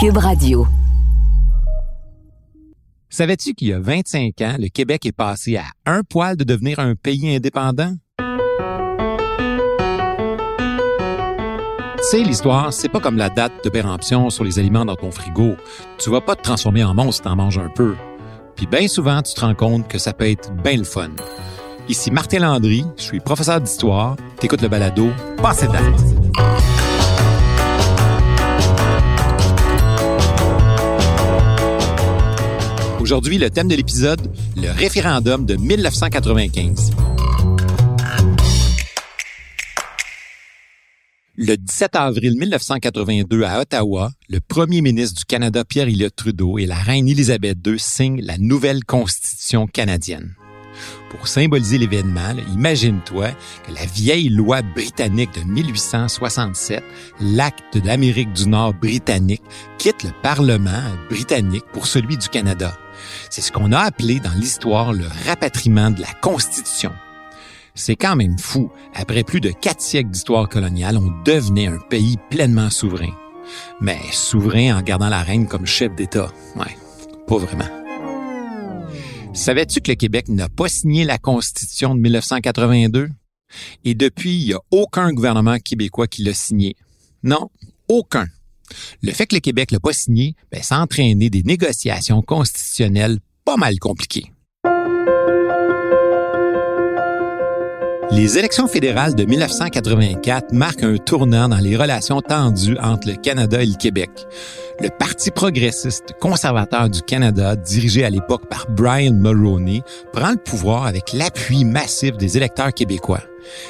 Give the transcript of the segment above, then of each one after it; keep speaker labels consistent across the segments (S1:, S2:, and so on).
S1: Cube Radio.
S2: Savais-tu qu'il y a 25 ans, le Québec est passé à un poil de devenir un pays indépendant? Tu sais, l'histoire, c'est pas comme la date de péremption sur les aliments dans ton frigo. Tu vas pas te transformer en monstre si t'en manges un peu. Puis bien souvent, tu te rends compte que ça peut être bien le fun. Ici Martin Landry, je suis professeur d'histoire, t'écoutes le balado, passez date. Aujourd'hui, le thème de l'épisode, le référendum de 1995. Le 17 avril 1982 à Ottawa, le premier ministre du Canada Pierre Elliott Trudeau et la reine Élisabeth II signent la nouvelle constitution canadienne. Pour symboliser l'événement, imagine-toi que la vieille loi britannique de 1867, l'acte de l'Amérique du Nord britannique, quitte le Parlement britannique pour celui du Canada. C'est ce qu'on a appelé dans l'histoire le rapatriement de la Constitution. C'est quand même fou. Après plus de quatre siècles d'histoire coloniale, on devenait un pays pleinement souverain. Mais souverain en gardant la reine comme chef d'État. Ouais, pas vraiment. Savais-tu que le Québec n'a pas signé la Constitution de 1982? Et depuis, il n'y a aucun gouvernement québécois qui l'a signé. Non, aucun. Le fait que le Québec l'a pas signé, ben, ça a entraîné des négociations constitutionnelles pas mal compliquées. Les élections fédérales de 1984 marquent un tournant dans les relations tendues entre le Canada et le Québec. Le Parti progressiste conservateur du Canada, dirigé à l'époque par Brian Mulroney, prend le pouvoir avec l'appui massif des électeurs québécois.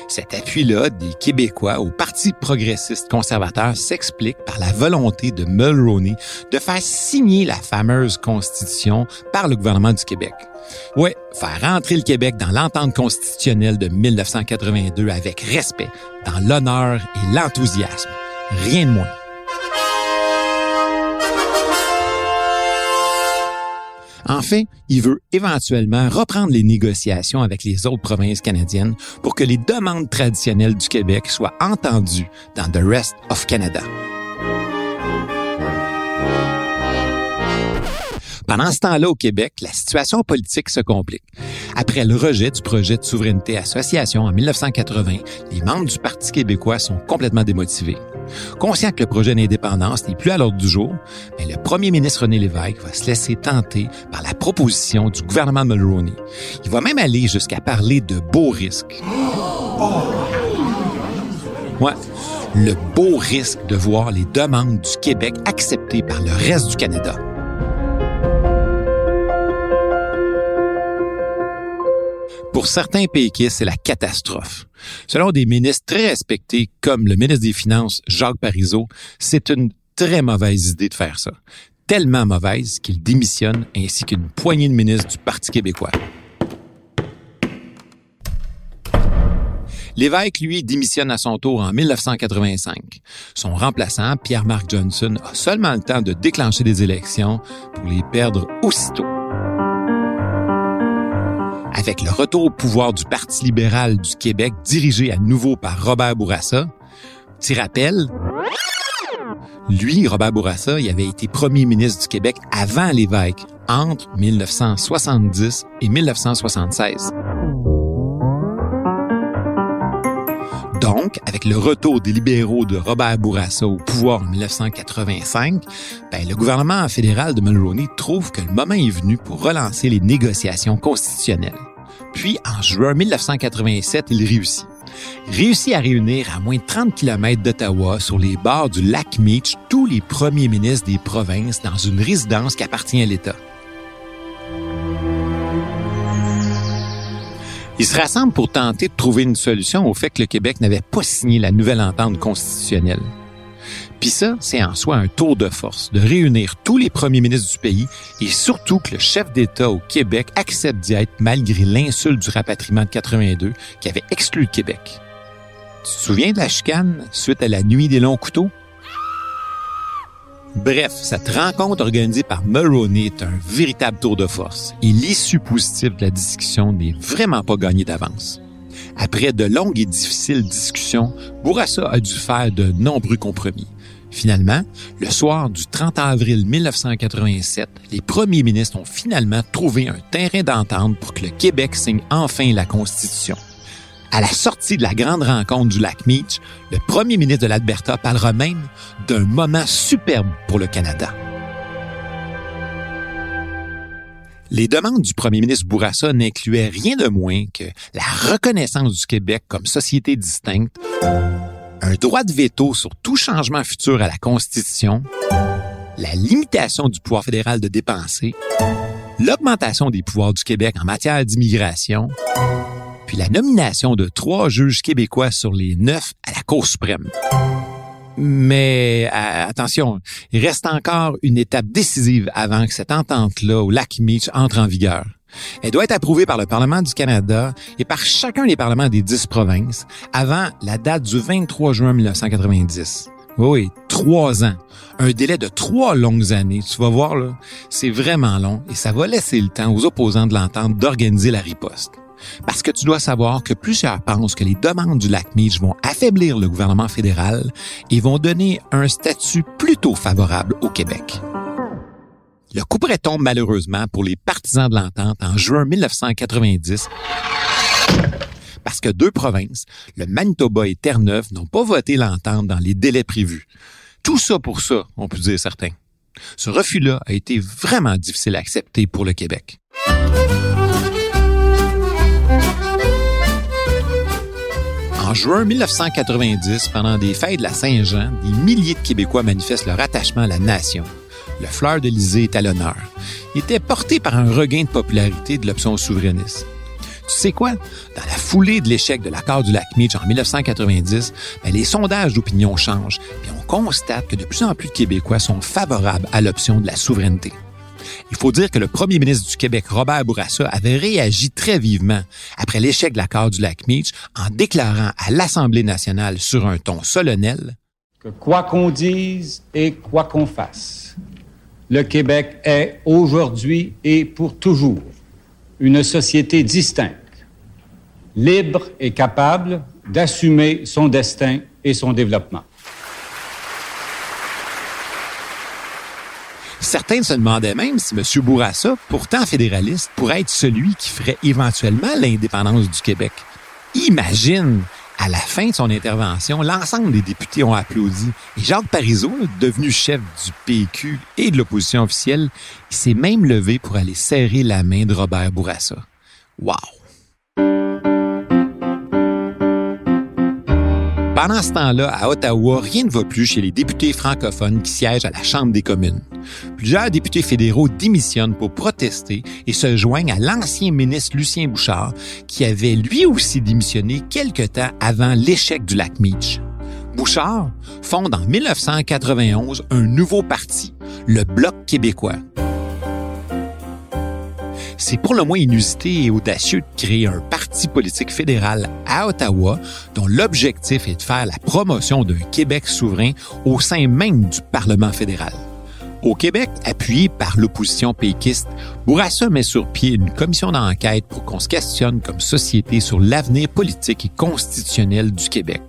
S2: Cet appui-là des Québécois au Parti progressiste conservateur s'explique par la volonté de Mulroney de faire signer la fameuse Constitution par le gouvernement du Québec. Ouais, faire rentrer le Québec dans l'entente constitutionnelle de 1982 avec respect, dans l'honneur et l'enthousiasme. Rien de moins. Enfin, il veut éventuellement reprendre les négociations avec les autres provinces canadiennes pour que les demandes traditionnelles du Québec soient entendues dans The Rest of Canada. Pendant ce temps-là, au Québec, la situation politique se complique. Après le rejet du projet de souveraineté association en 1980, les membres du Parti québécois sont complètement démotivés. Conscient que le projet d'indépendance n'est plus à l'ordre du jour, mais le premier ministre René Lévesque va se laisser tenter par la proposition du gouvernement Mulroney. Il va même aller jusqu'à parler de beaux risques. Ouais, le beau risque de voir les demandes du Québec acceptées par le reste du Canada. Pour certains pays, c'est la catastrophe. Selon des ministres très respectés comme le ministre des Finances, Jacques Parizeau, c'est une très mauvaise idée de faire ça. Tellement mauvaise qu'il démissionne ainsi qu'une poignée de ministres du Parti québécois. L'évêque, lui, démissionne à son tour en 1985. Son remplaçant, Pierre-Marc Johnson, a seulement le temps de déclencher des élections pour les perdre aussitôt avec le retour au pouvoir du Parti libéral du Québec dirigé à nouveau par Robert Bourassa. Tu rappelles? Lui, Robert Bourassa, il avait été premier ministre du Québec avant l'évêque, entre 1970 et 1976. Donc, avec le retour des libéraux de Robert Bourassa au pouvoir en 1985, ben, le gouvernement fédéral de Mulroney trouve que le moment est venu pour relancer les négociations constitutionnelles. Puis, en juin 1987, il réussit. réussit à réunir à moins de 30 km d'Ottawa, sur les bords du lac Meach, tous les premiers ministres des provinces dans une résidence qui appartient à l'État. Ils se rassemblent pour tenter de trouver une solution au fait que le Québec n'avait pas signé la nouvelle entente constitutionnelle. Puis ça, c'est en soi un tour de force de réunir tous les premiers ministres du pays et surtout que le chef d'État au Québec accepte d'y être malgré l'insulte du rapatriement de 82 qui avait exclu le Québec. Tu te souviens de la chicane suite à la nuit des longs couteaux? Bref, cette rencontre organisée par Mulroney est un véritable tour de force et l'issue positive de la discussion n'est vraiment pas gagnée d'avance. Après de longues et difficiles discussions, Bourassa a dû faire de nombreux compromis. Finalement, le soir du 30 avril 1987, les premiers ministres ont finalement trouvé un terrain d'entente pour que le Québec signe enfin la Constitution. À la sortie de la grande rencontre du lac Meach, le premier ministre de l'Alberta parlera même d'un moment superbe pour le Canada. Les demandes du premier ministre Bourassa n'incluaient rien de moins que la reconnaissance du Québec comme société distincte, un droit de veto sur tout changement futur à la Constitution, la limitation du pouvoir fédéral de dépenser, l'augmentation des pouvoirs du Québec en matière d'immigration, puis la nomination de trois juges québécois sur les neuf à la Cour suprême. Mais attention, il reste encore une étape décisive avant que cette entente-là au lac Meach entre en vigueur. Elle doit être approuvée par le Parlement du Canada et par chacun des parlements des dix provinces avant la date du 23 juin 1990. Oui, trois ans. Un délai de trois longues années. Tu vas voir, c'est vraiment long et ça va laisser le temps aux opposants de l'entente d'organiser la riposte. Parce que tu dois savoir que plusieurs pensent que les demandes du lac Meach vont affaiblir le gouvernement fédéral et vont donner un statut plutôt favorable au Québec. Le coup près tombe malheureusement pour les partisans de l'entente en juin 1990 parce que deux provinces, le Manitoba et Terre-Neuve, n'ont pas voté l'entente dans les délais prévus. Tout ça pour ça, on peut dire certains. Ce refus-là a été vraiment difficile à accepter pour le Québec. En juin 1990, pendant des fêtes de la Saint-Jean, des milliers de Québécois manifestent leur attachement à la nation le fleur d'Élysée est à l'honneur. Il était porté par un regain de popularité de l'option souverainiste. Tu sais quoi? Dans la foulée de l'échec de l'accord du lac Meach en 1990, ben, les sondages d'opinion changent et on constate que de plus en plus de Québécois sont favorables à l'option de la souveraineté. Il faut dire que le premier ministre du Québec, Robert Bourassa, avait réagi très vivement après l'échec de l'accord du lac Meach en déclarant à l'Assemblée nationale sur un ton solennel
S1: que quoi qu'on dise et quoi qu'on fasse, le Québec est aujourd'hui et pour toujours une société distincte, libre et capable d'assumer son destin et son développement.
S2: Certains se demandaient même si M. Bourassa, pourtant fédéraliste, pourrait être celui qui ferait éventuellement l'indépendance du Québec. Imagine à la fin de son intervention, l'ensemble des députés ont applaudi. Et Jacques Parizeau, devenu chef du PQ et de l'opposition officielle, s'est même levé pour aller serrer la main de Robert Bourassa. Wow! Pendant ce temps-là, à Ottawa, rien ne va plus chez les députés francophones qui siègent à la Chambre des communes. Plusieurs députés fédéraux démissionnent pour protester et se joignent à l'ancien ministre Lucien Bouchard, qui avait lui aussi démissionné quelque temps avant l'échec du lac Meach. Bouchard fonde en 1991 un nouveau parti, le Bloc québécois, c'est pour le moins inusité et audacieux de créer un parti politique fédéral à Ottawa dont l'objectif est de faire la promotion d'un Québec souverain au sein même du Parlement fédéral. Au Québec, appuyé par l'opposition péquiste, Bourassa met sur pied une commission d'enquête pour qu'on se questionne comme société sur l'avenir politique et constitutionnel du Québec.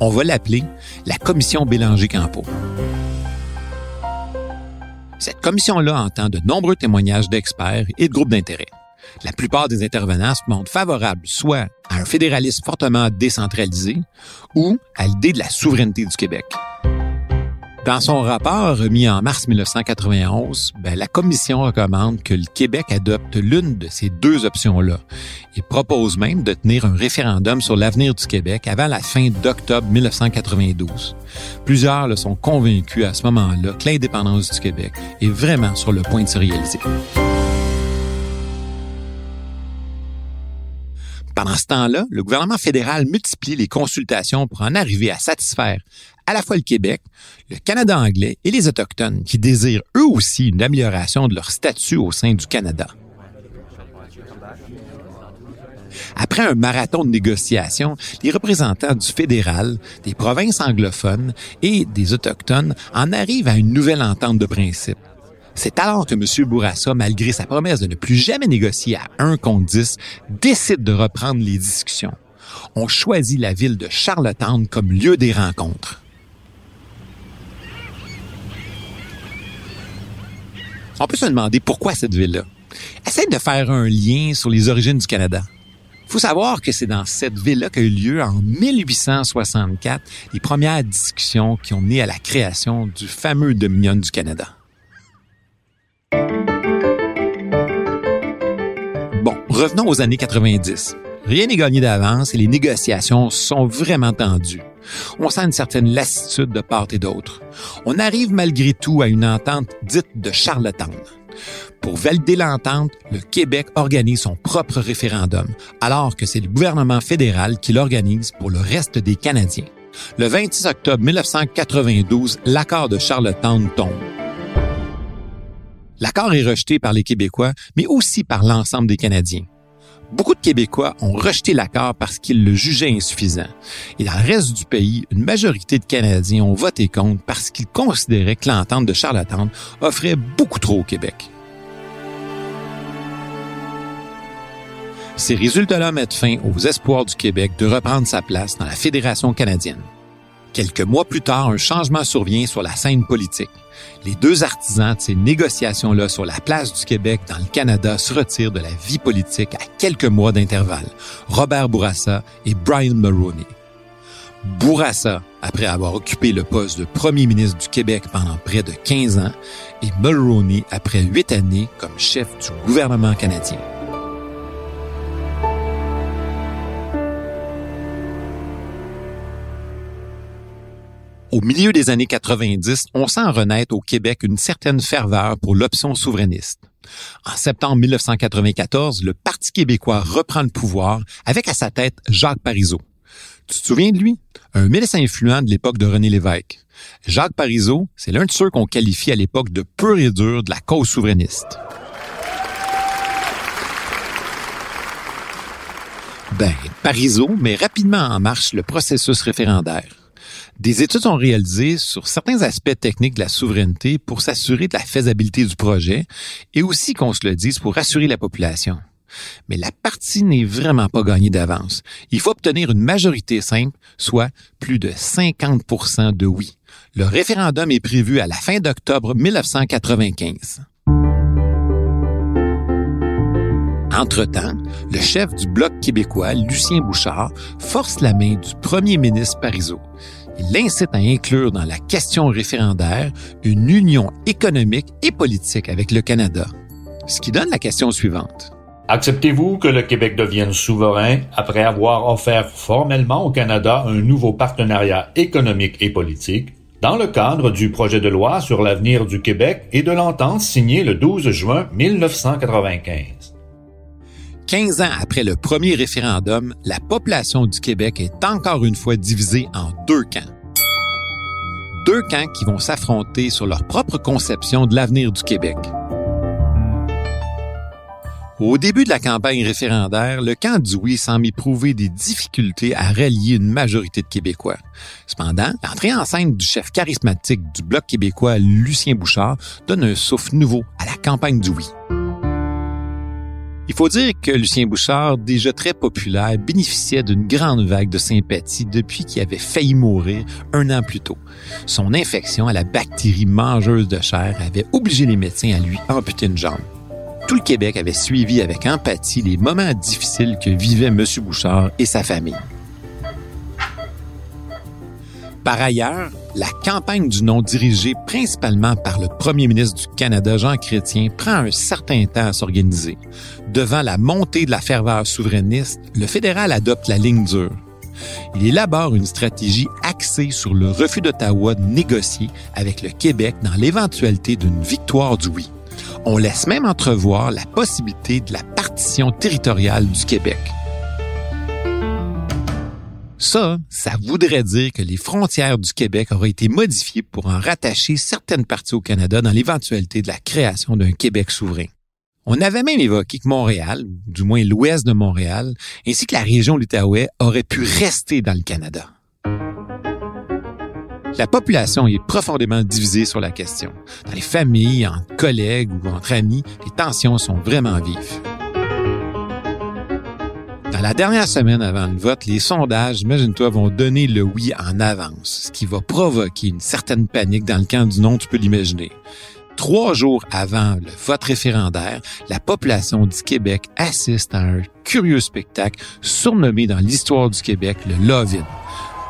S2: On va l'appeler la commission Bélanger-Campo. Cette commission-là entend de nombreux témoignages d'experts et de groupes d'intérêt. La plupart des intervenants se montrent favorables soit à un fédéralisme fortement décentralisé ou à l'idée de la souveraineté du Québec. Dans son rapport remis en mars 1991, ben, la Commission recommande que le Québec adopte l'une de ces deux options-là et propose même de tenir un référendum sur l'avenir du Québec avant la fin d'octobre 1992. Plusieurs sont convaincus à ce moment-là que l'indépendance du Québec est vraiment sur le point de se réaliser. Pendant ce temps-là, le gouvernement fédéral multiplie les consultations pour en arriver à satisfaire à la fois le Québec, le Canada anglais et les Autochtones qui désirent eux aussi une amélioration de leur statut au sein du Canada. Après un marathon de négociations, les représentants du fédéral, des provinces anglophones et des autochtones en arrivent à une nouvelle entente de principe. C'est alors que M. Bourassa, malgré sa promesse de ne plus jamais négocier à 1 contre 10, décide de reprendre les discussions. On choisit la ville de Charlottetown comme lieu des rencontres. On peut se demander pourquoi cette ville-là? Essaye de faire un lien sur les origines du Canada. Faut savoir que c'est dans cette ville-là qu'a eu lieu en 1864 les premières discussions qui ont mené à la création du fameux Dominion du Canada. Revenons aux années 90. Rien n'est gagné d'avance et les négociations sont vraiment tendues. On sent une certaine lassitude de part et d'autre. On arrive malgré tout à une entente dite de Charlottetown. Pour valider l'entente, le Québec organise son propre référendum, alors que c'est le gouvernement fédéral qui l'organise pour le reste des Canadiens. Le 26 octobre 1992, l'accord de Charlottetown tombe. L'accord est rejeté par les Québécois, mais aussi par l'ensemble des Canadiens. Beaucoup de Québécois ont rejeté l'accord parce qu'ils le jugeaient insuffisant. Et dans le reste du pays, une majorité de Canadiens ont voté contre parce qu'ils considéraient que l'entente de Charlottetown offrait beaucoup trop au Québec. Ces résultats-là mettent fin aux espoirs du Québec de reprendre sa place dans la Fédération canadienne. Quelques mois plus tard, un changement survient sur la scène politique. Les deux artisans de ces négociations-là sur la place du Québec dans le Canada se retirent de la vie politique à quelques mois d'intervalle. Robert Bourassa et Brian Mulroney. Bourassa, après avoir occupé le poste de premier ministre du Québec pendant près de 15 ans, et Mulroney après huit années comme chef du gouvernement canadien. Au milieu des années 90, on sent renaître au Québec une certaine ferveur pour l'option souverainiste. En septembre 1994, le Parti québécois reprend le pouvoir avec à sa tête Jacques Parizeau. Tu te souviens de lui? Un médecin influent de l'époque de René Lévesque. Jacques Parizeau, c'est l'un de ceux qu'on qualifie à l'époque de pur et dur de la cause souverainiste. Ben, Parizeau met rapidement en marche le processus référendaire. Des études sont réalisées sur certains aspects techniques de la souveraineté pour s'assurer de la faisabilité du projet et aussi, qu'on se le dise, pour rassurer la population. Mais la partie n'est vraiment pas gagnée d'avance. Il faut obtenir une majorité simple, soit plus de 50% de oui. Le référendum est prévu à la fin d'octobre 1995. Entre-temps, le chef du Bloc québécois, Lucien Bouchard, force la main du premier ministre Parizeau. L'incite à inclure dans la question référendaire une union économique et politique avec le Canada. Ce qui donne la question suivante.
S3: Acceptez-vous que le Québec devienne souverain après avoir offert formellement au Canada un nouveau partenariat économique et politique? Dans le cadre du projet de loi sur l'avenir du Québec et de l'entente signée le 12 juin 1995?
S2: 15 ans après le premier référendum, la population du Québec est encore une fois divisée en deux camps. Deux camps qui vont s'affronter sur leur propre conception de l'avenir du Québec. Au début de la campagne référendaire, le camp du oui semble éprouver des difficultés à rallier une majorité de Québécois. Cependant, l'entrée en scène du chef charismatique du Bloc québécois, Lucien Bouchard, donne un souffle nouveau à la campagne du oui. Il faut dire que Lucien Bouchard, déjà très populaire, bénéficiait d'une grande vague de sympathie depuis qu'il avait failli mourir un an plus tôt. Son infection à la bactérie mangeuse de chair avait obligé les médecins à lui amputer une jambe. Tout le Québec avait suivi avec empathie les moments difficiles que vivait M. Bouchard et sa famille. Par ailleurs, la campagne du nom dirigée principalement par le premier ministre du Canada, Jean Chrétien, prend un certain temps à s'organiser. Devant la montée de la ferveur souverainiste, le fédéral adopte la ligne dure. Il élabore une stratégie axée sur le refus d'Ottawa de négocier avec le Québec dans l'éventualité d'une victoire du oui. On laisse même entrevoir la possibilité de la partition territoriale du Québec. Ça, ça voudrait dire que les frontières du Québec auraient été modifiées pour en rattacher certaines parties au Canada dans l'éventualité de la création d'un Québec souverain. On avait même évoqué que Montréal, du moins l'ouest de Montréal, ainsi que la région de l'Outaouais auraient pu rester dans le Canada. La population est profondément divisée sur la question. Dans les familles, entre collègues ou entre amis, les tensions sont vraiment vives. La dernière semaine avant le vote, les sondages, imagine-toi, vont donner le oui en avance, ce qui va provoquer une certaine panique dans le camp du non, tu peux l'imaginer. trois jours avant le vote référendaire, la population du Québec assiste à un curieux spectacle surnommé dans l'histoire du Québec le Love-In.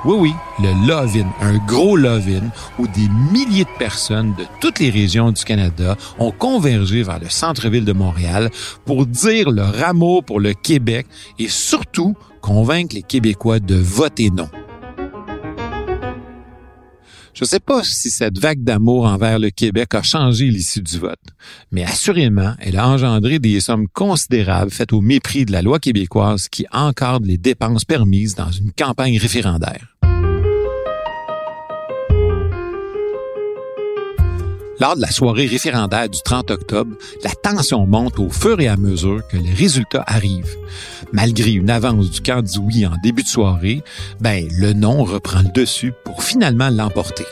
S2: Oui, oui, le Love-In, un gros Love-In où des milliers de personnes de toutes les régions du Canada ont convergé vers le centre-ville de Montréal pour dire leur amour pour le Québec et surtout convaincre les Québécois de voter non. Je ne sais pas si cette vague d'amour envers le Québec a changé l'issue du vote, mais assurément, elle a engendré des sommes considérables faites au mépris de la loi québécoise qui encadre les dépenses permises dans une campagne référendaire. Lors de la soirée référendaire du 30 octobre, la tension monte au fur et à mesure que les résultats arrivent. Malgré une avance du candidat oui en début de soirée, ben, le non reprend le dessus pour finalement l'emporter.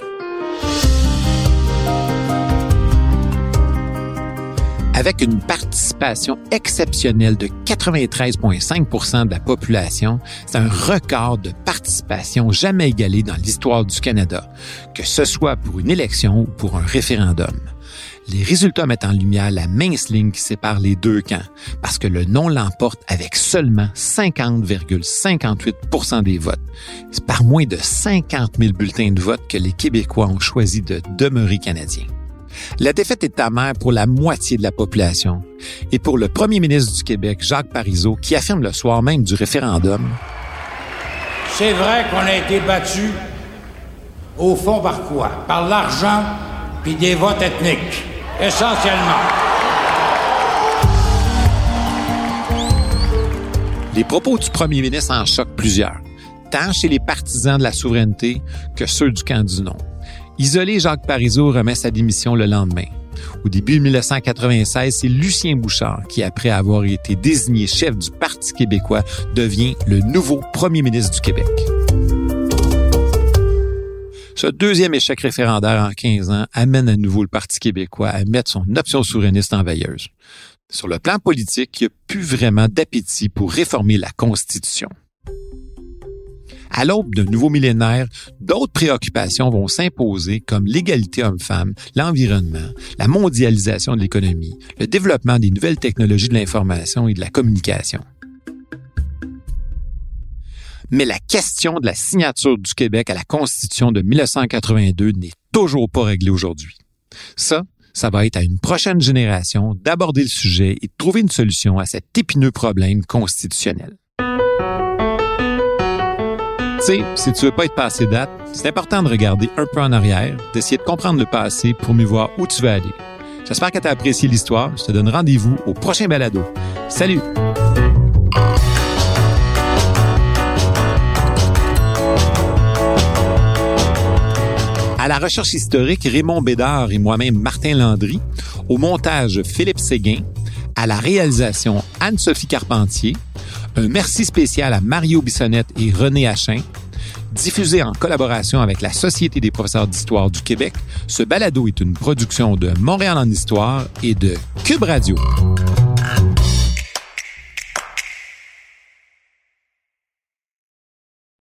S2: Avec une participation exceptionnelle de 93,5% de la population, c'est un record de participation jamais égalé dans l'histoire du Canada, que ce soit pour une élection ou pour un référendum. Les résultats mettent en lumière la mince ligne qui sépare les deux camps, parce que le non l'emporte avec seulement 50,58% des votes. C'est par moins de 50 000 bulletins de vote que les Québécois ont choisi de demeurer canadiens. La défaite est amère pour la moitié de la population. Et pour le premier ministre du Québec, Jacques Parizeau, qui affirme le soir même du référendum
S4: C'est vrai qu'on a été battu au fond par quoi? Par l'argent puis des votes ethniques, essentiellement.
S2: Les propos du premier ministre en choquent plusieurs, tant chez les partisans de la souveraineté que ceux du camp du non. Isolé, Jacques Parizeau remet sa démission le lendemain. Au début de 1996, c'est Lucien Bouchard qui, après avoir été désigné chef du Parti québécois, devient le nouveau premier ministre du Québec. Ce deuxième échec référendaire en 15 ans amène à nouveau le Parti québécois à mettre son option souverainiste en veilleuse. Sur le plan politique, il n'y a plus vraiment d'appétit pour réformer la Constitution. À l'aube d'un nouveau millénaire, d'autres préoccupations vont s'imposer comme l'égalité homme-femme, l'environnement, la mondialisation de l'économie, le développement des nouvelles technologies de l'information et de la communication. Mais la question de la signature du Québec à la Constitution de 1982 n'est toujours pas réglée aujourd'hui. Ça, ça va être à une prochaine génération d'aborder le sujet et de trouver une solution à cet épineux problème constitutionnel si tu veux pas être passé date, c'est important de regarder un peu en arrière, d'essayer de comprendre le passé pour mieux voir où tu vas aller. J'espère que tu as apprécié l'histoire. Je te donne rendez-vous au prochain balado. Salut! À la recherche historique, Raymond Bédard et moi-même Martin Landry. Au montage, Philippe Séguin. À la réalisation, Anne-Sophie Carpentier. Un merci spécial à Mario Bissonnette et René Achin. Diffusé en collaboration avec la Société des professeurs d'histoire du Québec, ce balado est une production de Montréal en histoire et de Cube Radio.